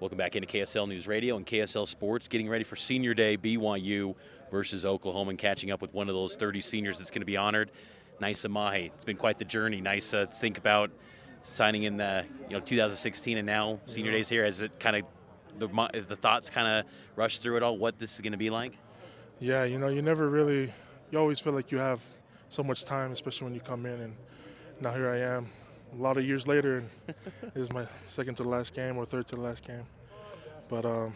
Welcome back into KSL News Radio and KSL Sports. Getting ready for Senior Day, BYU versus Oklahoma, and catching up with one of those 30 seniors that's going to be honored, Nisa Mahe. It's been quite the journey, Nisa. Uh, to think about signing in the you know 2016 and now Senior Days here. Has it kind of the the thoughts kind of rushed through it all? What this is going to be like? Yeah, you know, you never really. You always feel like you have so much time, especially when you come in, and now here I am a lot of years later, and this is my second to the last game or third to the last game. But um,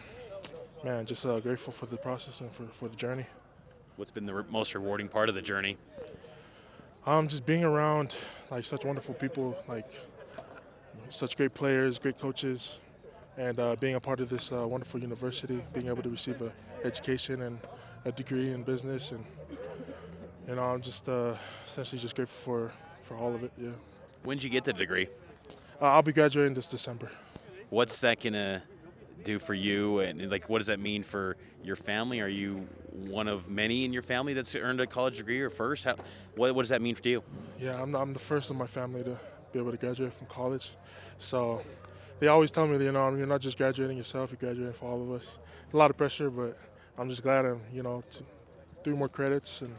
man, just uh, grateful for the process and for, for the journey. What's been the re- most rewarding part of the journey? Um, just being around like such wonderful people, like such great players, great coaches, and uh, being a part of this uh, wonderful university, being able to receive an education and a degree in business, and you know, I'm just uh, essentially just grateful for for all of it. Yeah. When did you get the degree? Uh, I'll be graduating this December. What's that gonna do for you, and like what does that mean for your family? Are you one of many in your family that's earned a college degree, or first? How, what, what does that mean for you? Yeah, I'm, I'm the first in my family to be able to graduate from college, so they always tell me, you know, you're not just graduating yourself, you're graduating for all of us. A lot of pressure, but I'm just glad I'm, you know, three more credits and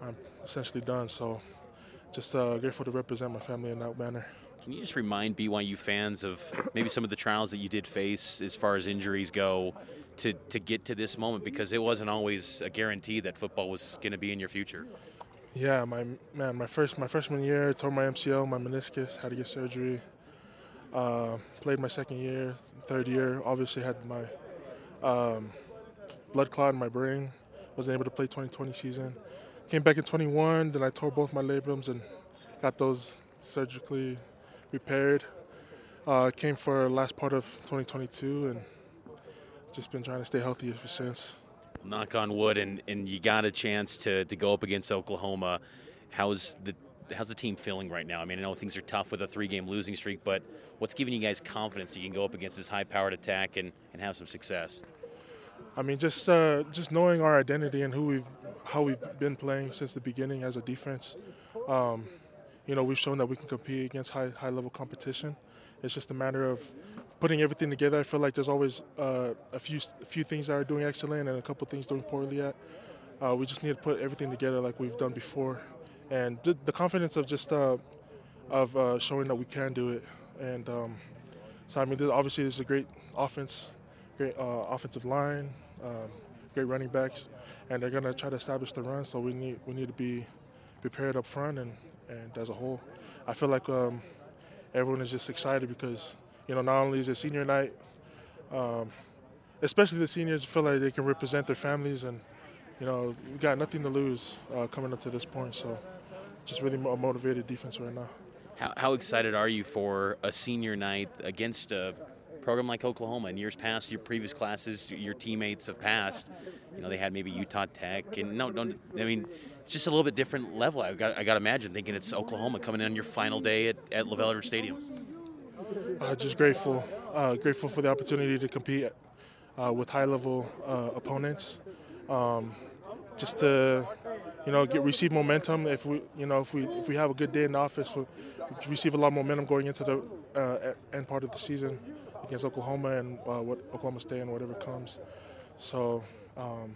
I'm essentially done. So just uh, grateful to represent my family in that manner. Can you just remind BYU fans of maybe some of the trials that you did face as far as injuries go to, to get to this moment? Because it wasn't always a guarantee that football was going to be in your future. Yeah, my man, my first my freshman year, tore my MCL, my meniscus, had to get surgery. Uh, played my second year, third year, obviously had my um, blood clot in my brain. Wasn't able to play 2020 season. Came back in 21, then I tore both my labrums and got those surgically repaired. Uh, came for last part of 2022 and just been trying to stay healthy ever since. Knock on wood, and, and you got a chance to, to go up against Oklahoma. How's the how's the team feeling right now? I mean, I know things are tough with a three game losing streak, but what's giving you guys confidence that you can go up against this high powered attack and, and have some success? I mean, just uh, just knowing our identity and who we've how we've been playing since the beginning as a defense. Um, you know, we've shown that we can compete against high high level competition. It's just a matter of putting everything together. I feel like there's always uh, a few a few things that are doing excellent and a couple things doing poorly at. Uh, we just need to put everything together like we've done before, and the confidence of just uh, of uh, showing that we can do it. And um, so, I mean, this, obviously, this is a great offense great uh, offensive line, um, great running backs, and they're going to try to establish the run. So we need we need to be prepared up front and, and as a whole. I feel like um, everyone is just excited because you know not only is it senior night, um, especially the seniors feel like they can represent their families and you know we got nothing to lose uh, coming up to this point. So just really a motivated defense right now. How, how excited are you for a senior night against a program like Oklahoma. In years past, your previous classes, your teammates have passed. You know, they had maybe Utah Tech, and no, don't. I mean, it's just a little bit different level. I got, I got to imagine thinking it's Oklahoma coming in on your final day at, at LaVell Edwards Stadium. Uh, just grateful, uh, grateful for the opportunity to compete uh, with high-level uh, opponents. Um, just to, you know, get receive momentum. If we, you know, if we if we have a good day in the office, we receive a lot of momentum going into the uh, end part of the season against Oklahoma and uh, what Oklahoma State and whatever comes. So, um,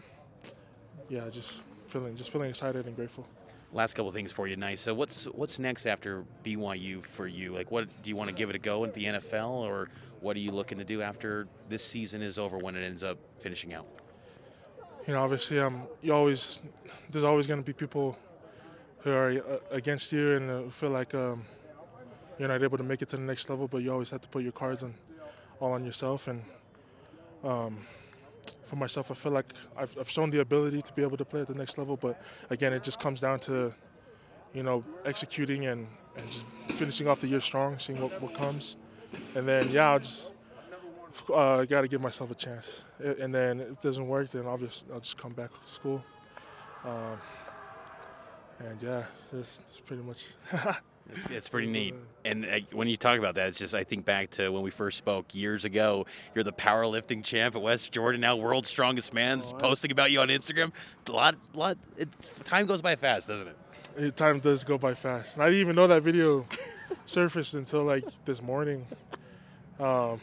yeah, just feeling just feeling excited and grateful. Last couple things for you, nice. So, what's what's next after BYU for you? Like, what do you want to give it a go in the NFL, or what are you looking to do after this season is over when it ends up finishing out? You know, obviously, um, you always there's always going to be people who are uh, against you and uh, feel like um, you're not able to make it to the next level, but you always have to put your cards on all on yourself. And um, for myself, I feel like I've, I've, shown the ability to be able to play at the next level. But again, it just comes down to, you know, executing and, and just finishing off the year strong, seeing what, what comes. And then, yeah, I'll just uh, got to give myself a chance. And then if it doesn't work, then obviously I'll just come back to school. Um, and yeah, it's pretty much. It's, it's, pretty neat. And uh, when you talk about that, it's just I think back to when we first spoke years ago. You're the powerlifting champ at West Jordan, now world's strongest man's oh, posting about you on Instagram. A lot, lot. It, time goes by fast, doesn't it? it? Time does go by fast. I didn't even know that video surfaced until like this morning. Um,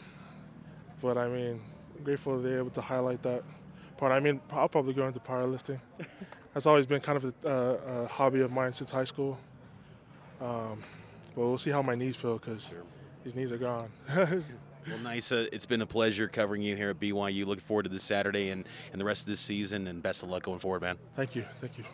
but I mean, I'm grateful to be able to highlight that part. I mean, I'll probably go into powerlifting. That's always been kind of a, uh, a hobby of mine since high school. Um, but we'll see how my knees feel because Sure. these knees are gone. Well, nice. Uh, it's been a pleasure covering you here at BYU. Looking forward to this Saturday and, and the rest of this season, and best of luck going forward, man. thank you, thank you.